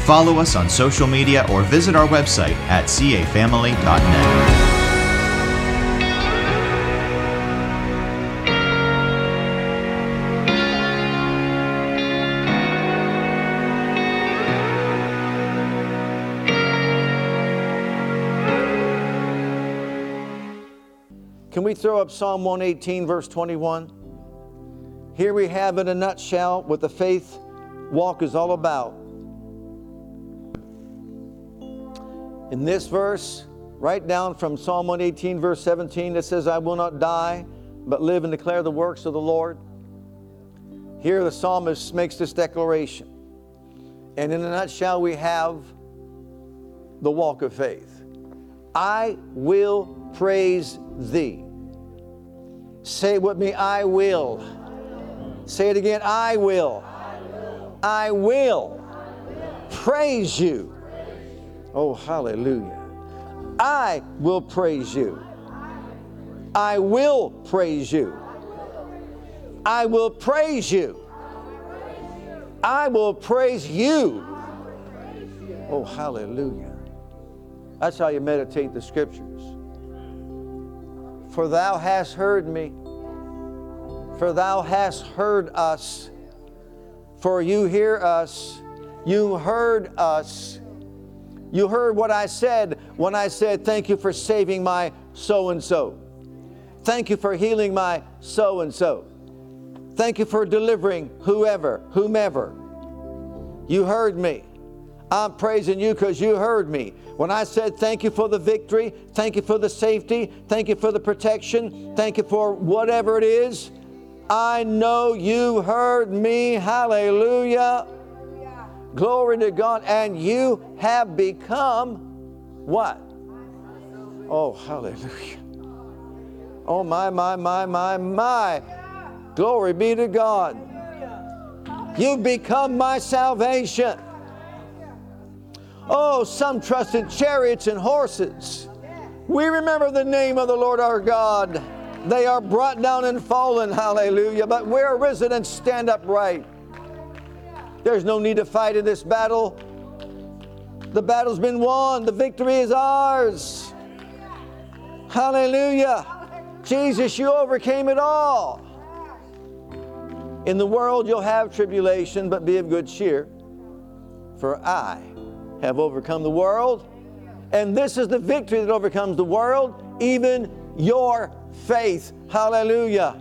follow us on social media or visit our website at cafamily.net. Can we throw up Psalm 118, verse 21? Here we have in a nutshell what the faith walk is all about. In this verse, right down from Psalm 118, verse 17, it says, I will not die, but live and declare the works of the Lord. Here the psalmist makes this declaration. And in a nutshell, we have the walk of faith. I will praise thee. Say it with me, I will. Say it again, I will. I will praise you. Oh, hallelujah. I will praise you. I will praise you. I will praise you. I will praise you. Oh, hallelujah. That's how you meditate the scriptures. For thou hast heard me, for thou hast heard us, for you hear us, you heard us. You heard what I said when I said, Thank you for saving my so and so. Thank you for healing my so and so. Thank you for delivering whoever, whomever. You heard me. I'm praising you because you heard me. When I said thank you for the victory, thank you for the safety, thank you for the protection, thank you for whatever it is, I know you heard me. Hallelujah. Glory to God. And you have become what? Oh, hallelujah. Oh, my, my, my, my, my. Glory be to God. You've become my salvation. Oh, some trust in chariots and horses. We remember the name of the Lord our God. They are brought down and fallen, hallelujah. But we're risen and stand upright. There's no need to fight in this battle. The battle's been won, the victory is ours. Hallelujah. Jesus, you overcame it all. In the world you'll have tribulation, but be of good cheer, for I have overcome the world. And this is the victory that overcomes the world, even your faith. Hallelujah.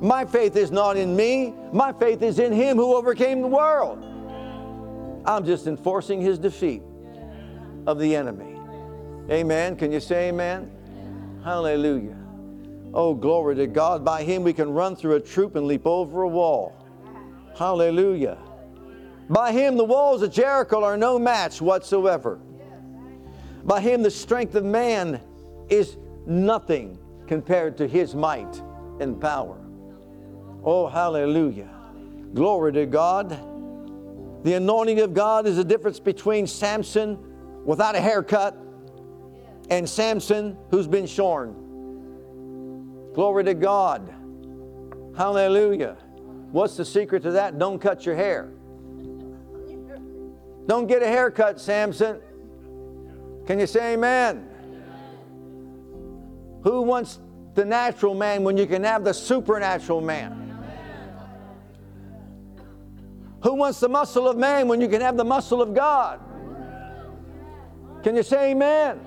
My faith is not in me, my faith is in Him who overcame the world. I'm just enforcing His defeat of the enemy. Amen. Can you say amen? Hallelujah. Oh, glory to God. By Him we can run through a troop and leap over a wall. Hallelujah. By Him the walls of Jericho are no match whatsoever. By Him the strength of man is nothing compared to His might and power. Oh, hallelujah. Glory to God. The anointing of God is the difference between Samson without a haircut and Samson who's been shorn. Glory to God. Hallelujah. What's the secret to that? Don't cut your hair. Don't get a haircut, Samson. Can you say amen? Who wants the natural man when you can have the supernatural man? Who wants the muscle of man when you can have the muscle of God? Can you say amen?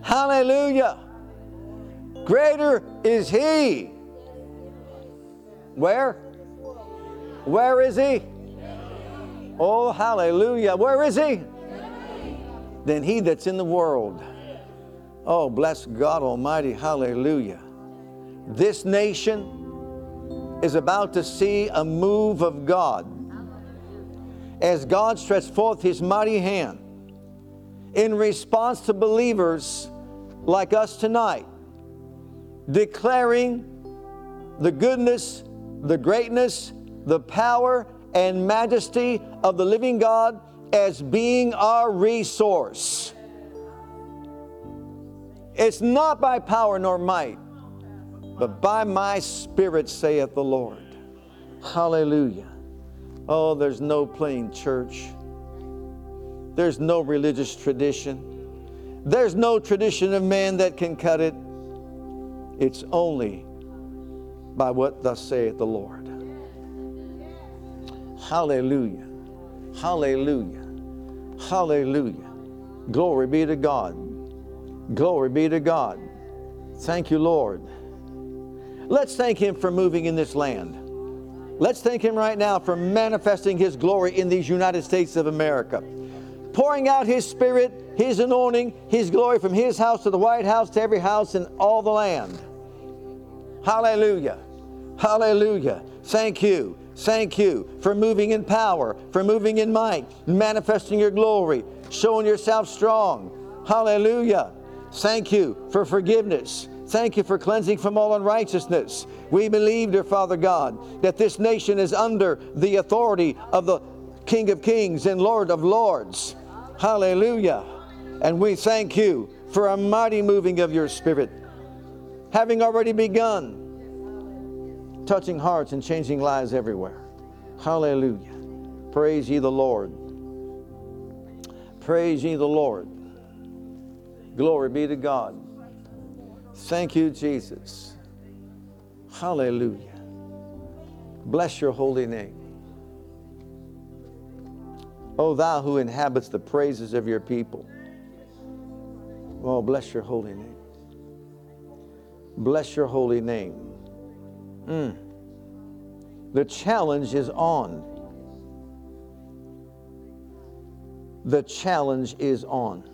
Hallelujah. Greater is He. Where? Where is He? Oh, hallelujah. Where is He? Than He that's in the world. Oh, bless God Almighty. Hallelujah. This nation is about to see a move of God as God stretched forth His mighty hand in response to believers like us tonight, declaring the goodness, the greatness, the power, and majesty of the living God as being our resource. It's not by power nor might, but by my spirit, saith the Lord. Hallelujah. Oh, there's no plain church. There's no religious tradition. There's no tradition of man that can cut it. It's only by what thus saith the Lord. Hallelujah. Hallelujah. Hallelujah. Glory be to God. Glory be to God. Thank you, Lord. Let's thank Him for moving in this land. Let's thank Him right now for manifesting His glory in these United States of America. Pouring out His Spirit, His anointing, His glory from His house to the White House to every house in all the land. Hallelujah. Hallelujah. Thank you. Thank you for moving in power, for moving in might, manifesting your glory, showing yourself strong. Hallelujah. Thank you for forgiveness. Thank you for cleansing from all unrighteousness. We believe, dear Father God, that this nation is under the authority of the King of Kings and Lord of Lords. Hallelujah. And we thank you for a mighty moving of your Spirit, having already begun touching hearts and changing lives everywhere. Hallelujah. Praise ye the Lord. Praise ye the Lord. Glory be to God. Thank you, Jesus. Hallelujah. Bless your holy name. O thou who inhabits the praises of your people. Oh, bless your holy name. Bless your holy name. Mm. The challenge is on. The challenge is on.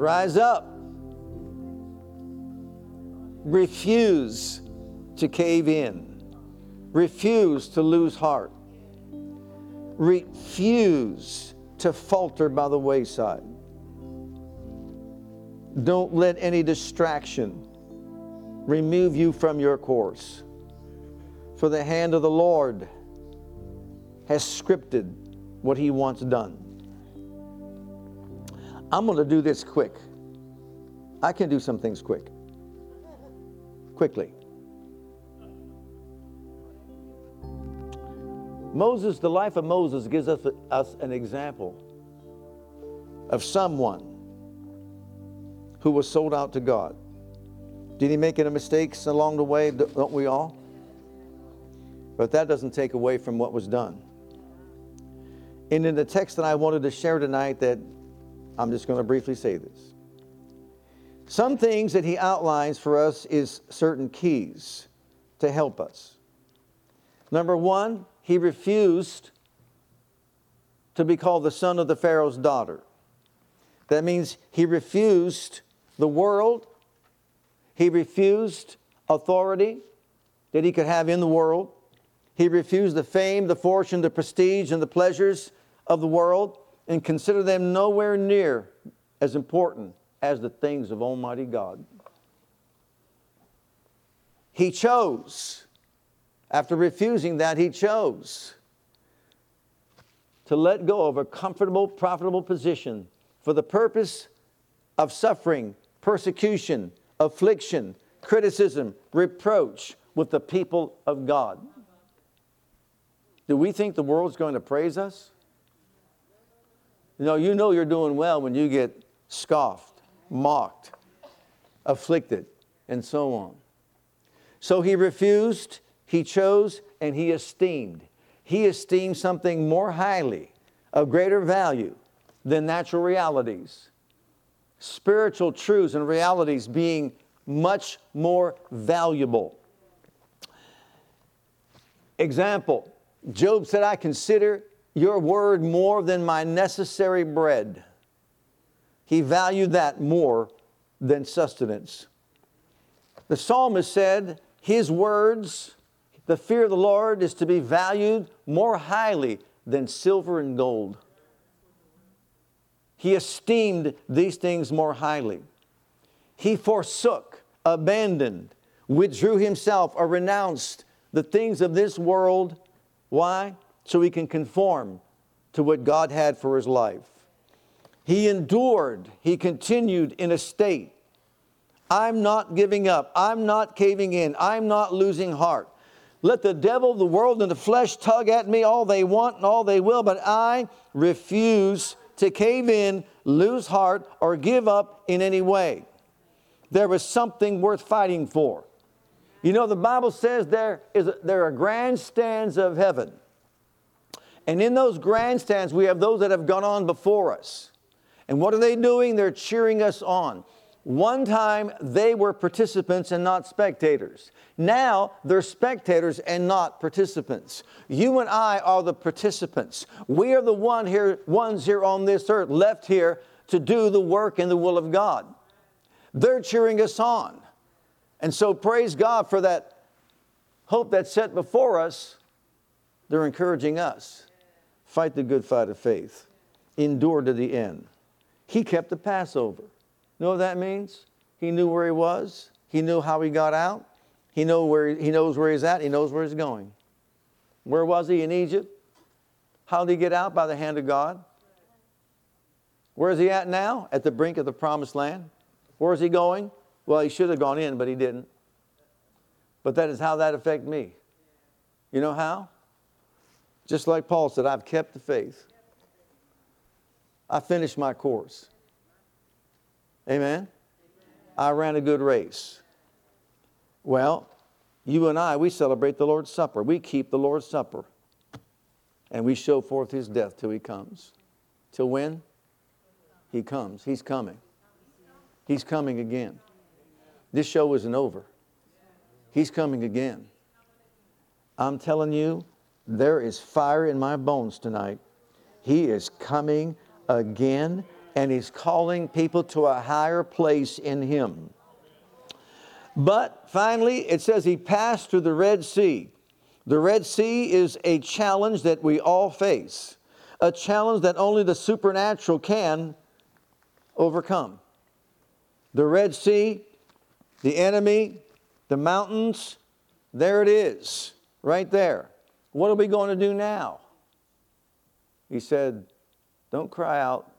Rise up. Refuse to cave in. Refuse to lose heart. Refuse to falter by the wayside. Don't let any distraction remove you from your course. For the hand of the Lord has scripted what He wants done. I'm going to do this quick. I can do some things quick. Quickly. Moses, the life of Moses, gives us, us an example of someone who was sold out to God. Did he make any mistakes along the way? Don't we all? But that doesn't take away from what was done. And in the text that I wanted to share tonight, that I'm just going to briefly say this. Some things that he outlines for us is certain keys to help us. Number one, he refused to be called the son of the Pharaoh's daughter. That means he refused the world he refused authority that he could have in the world. He refused the fame, the fortune, the prestige, and the pleasures of the world and consider them nowhere near as important as the things of Almighty God. He chose, after refusing that, he chose to let go of a comfortable, profitable position for the purpose of suffering, persecution, affliction, criticism, reproach with the people of God. Do we think the world's going to praise us? You know, you know you're doing well when you get scoffed, mocked, afflicted, and so on. So he refused, he chose, and he esteemed. He esteemed something more highly, of greater value than natural realities spiritual truths and realities being much more valuable. Example Job said, I consider your word more than my necessary bread. He valued that more than sustenance. The psalmist said, His words, the fear of the Lord, is to be valued more highly than silver and gold. he esteemed these things more highly. He forsook, abandoned, withdrew himself, or renounced the things of this world. Why? So he can conform to what God had for his life. He endured, he continued in a state. I'm not giving up, I'm not caving in, I'm not losing heart. Let the devil, the world, and the flesh tug at me all they want and all they will, but I refuse to cave in, lose heart, or give up in any way. There was something worth fighting for. You know, the Bible says there, is there are grandstands of heaven. And in those grandstands, we have those that have gone on before us. And what are they doing? They're cheering us on. One time they were participants and not spectators. Now they're spectators and not participants. You and I are the participants. We are the one here, ones here on this earth left here to do the work and the will of God. They're cheering us on. And so praise God for that hope that's set before us. They're encouraging us. Fight the good fight of faith. Endure to the end. He kept the Passover. You know what that means? He knew where he was. He knew how he got out. He, know where, he knows where he's at. He knows where he's going. Where was he in Egypt? How did he get out? By the hand of God. Where is he at now? At the brink of the promised land. Where is he going? Well, he should have gone in, but he didn't. But that is how that affected me. You know how? Just like Paul said, I've kept the faith. I finished my course. Amen? I ran a good race. Well, you and I, we celebrate the Lord's Supper. We keep the Lord's Supper. And we show forth his death till he comes. Till when? He comes. He's coming. He's coming again. This show isn't over. He's coming again. I'm telling you, there is fire in my bones tonight. He is coming again and He's calling people to a higher place in Him. But finally, it says He passed through the Red Sea. The Red Sea is a challenge that we all face, a challenge that only the supernatural can overcome. The Red Sea, the enemy, the mountains, there it is, right there. What are we going to do now? He said, Don't cry out,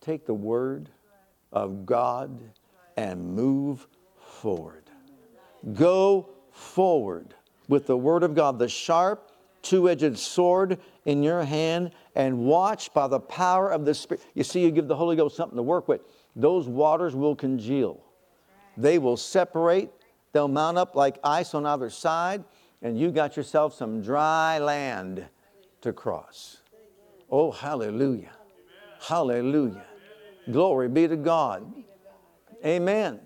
take the word of God and move forward. Go forward with the word of God, the sharp, two edged sword in your hand, and watch by the power of the Spirit. You see, you give the Holy Ghost something to work with. Those waters will congeal, they will separate, they'll mount up like ice on either side, and you got yourself some dry land to cross. Oh, hallelujah. Hallelujah. Glory be to God. Amen.